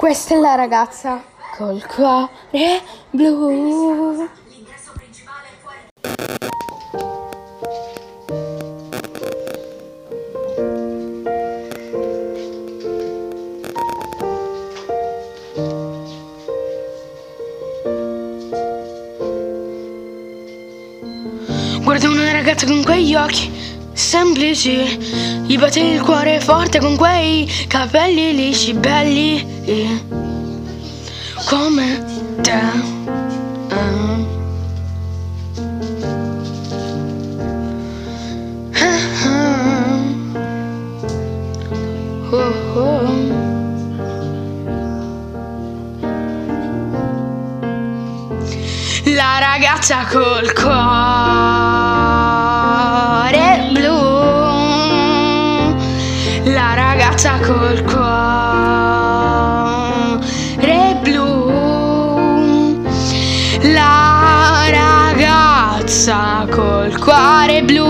Questa è la ragazza col cuore blu. Guarda una ragazza con quegli occhi semplici, gli batte il cuore forte con quei capelli lisci belli, come te. La ragazza col cuore Ragazza col cuore blu. La ragazza col cuore blu.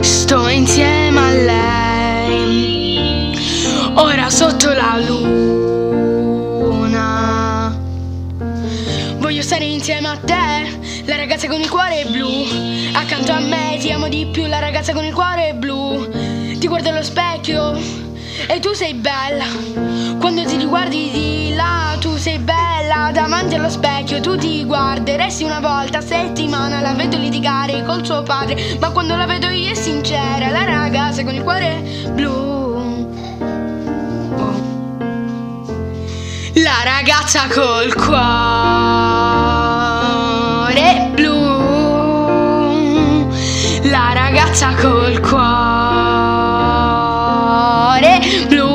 Sto insieme a lei. Ora sotto la luna. Voglio stare insieme a te, la ragazza con il cuore blu. Accanto a me ti amo di più, la ragazza con il cuore blu. Ti guardo allo specchio e tu sei bella. Quando ti riguardi di là, tu sei bella. Davanti allo specchio tu ti guarderesti una volta a settimana. La vedo litigare col suo padre, ma quando la vedo io è sincera. La ragazza con il cuore blu. La ragazza col cuore Ragazza col cuore blu.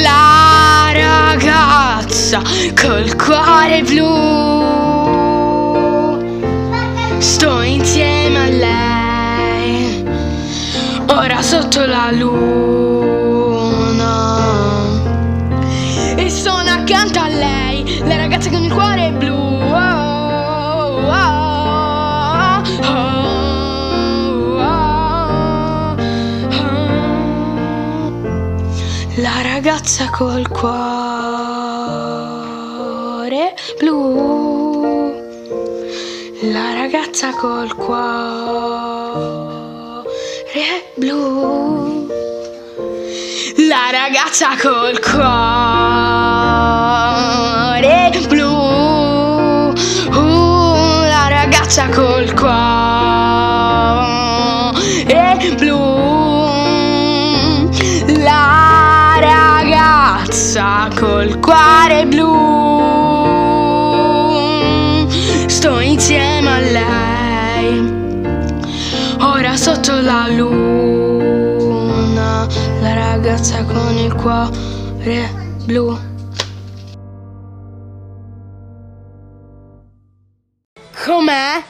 La ragazza col cuore blu. Sto insieme a lei. Ora sotto la luna. E sono accanto a lei, la ragazza con il cuore blu. Ragazza col cuore blu. La ragazza col cuore blu. La ragazza col cuore blu. Uh, la ragazza col cuore col cuore blu. Sto insieme a lei. Ora sotto la luna, la ragazza con il cuore blu. Com'è?